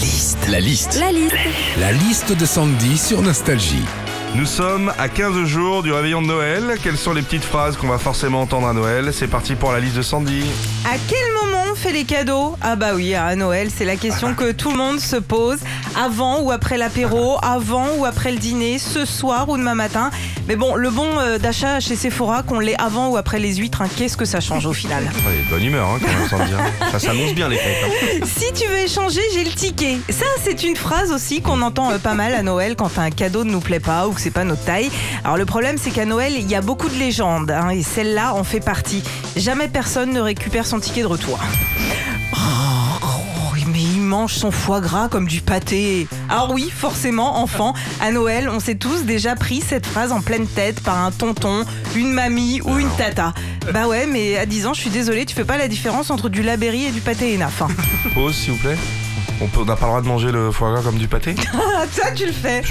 liste. La liste. La liste. La liste de Sandy sur Nostalgie. Nous sommes à 15 jours du réveillon de Noël. Quelles sont les petites phrases qu'on va forcément entendre à Noël? C'est parti pour la liste de Sandy. À quel moment on fait les cadeaux Ah bah oui, à Noël, c'est la question que tout le monde se pose. Avant ou après l'apéro, avant ou après le dîner, ce soir ou demain matin. Mais bon, le bon euh, d'achat chez Sephora, qu'on l'ait avant ou après les huîtres, hein, qu'est-ce que ça change au final? Ouais, bonne humeur hein, quand même, Sandy. hein. Ça s'annonce bien les fêtes. hein. Si tu veux échanger, j'ai le ticket. Ça, c'est une phrase aussi qu'on entend euh, pas mal à Noël quand un cadeau ne nous plaît pas ou que c'est pas notre taille. Alors le problème, c'est qu'à Noël, il y a beaucoup de légendes hein, et celle-là en fait partie. Jamais personne ne récupère son ticket de retour. Oh, oui, mais il mange son foie gras comme du pâté. Alors oui, forcément, enfant, à Noël, on s'est tous déjà pris cette phrase en pleine tête par un tonton, une mamie ou une tata. Bah ouais, mais à 10 ans, je suis désolée, tu fais pas la différence entre du laberry et du pâté Enaf. hein. Pause s'il vous plaît. On n'a pas le droit de manger le foie gras comme du pâté? Ah, ça, tu le fais.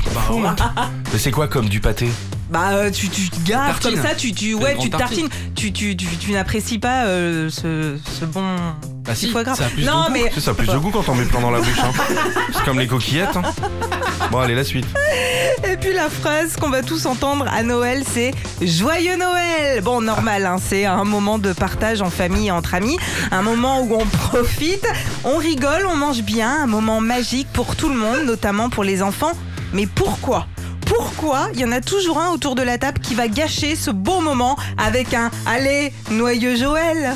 Mais c'est quoi comme du pâté? Bah, euh, tu, tu te Tartine. comme ça, tu, tu, ouais, tu tartines. Tu, tu, tu, tu n'apprécies pas euh, ce, ce bon Bah petit si, foie gras. ça a plus de non, goût. mais Tu sais, ça a plus de goût quand on met plein dans la bouche. hein. C'est comme les coquillettes. hein. Bon, allez, la suite. Et puis la phrase qu'on va tous entendre à Noël, c'est Joyeux Noël Bon, normal, hein, c'est un moment de partage en famille et entre amis, un moment où on profite, on rigole, on mange bien, un moment magique pour tout le monde, notamment pour les enfants. Mais pourquoi? Pourquoi? Il y en a toujours un autour de la table qui va gâcher ce beau moment avec un Allez, noyeux Joël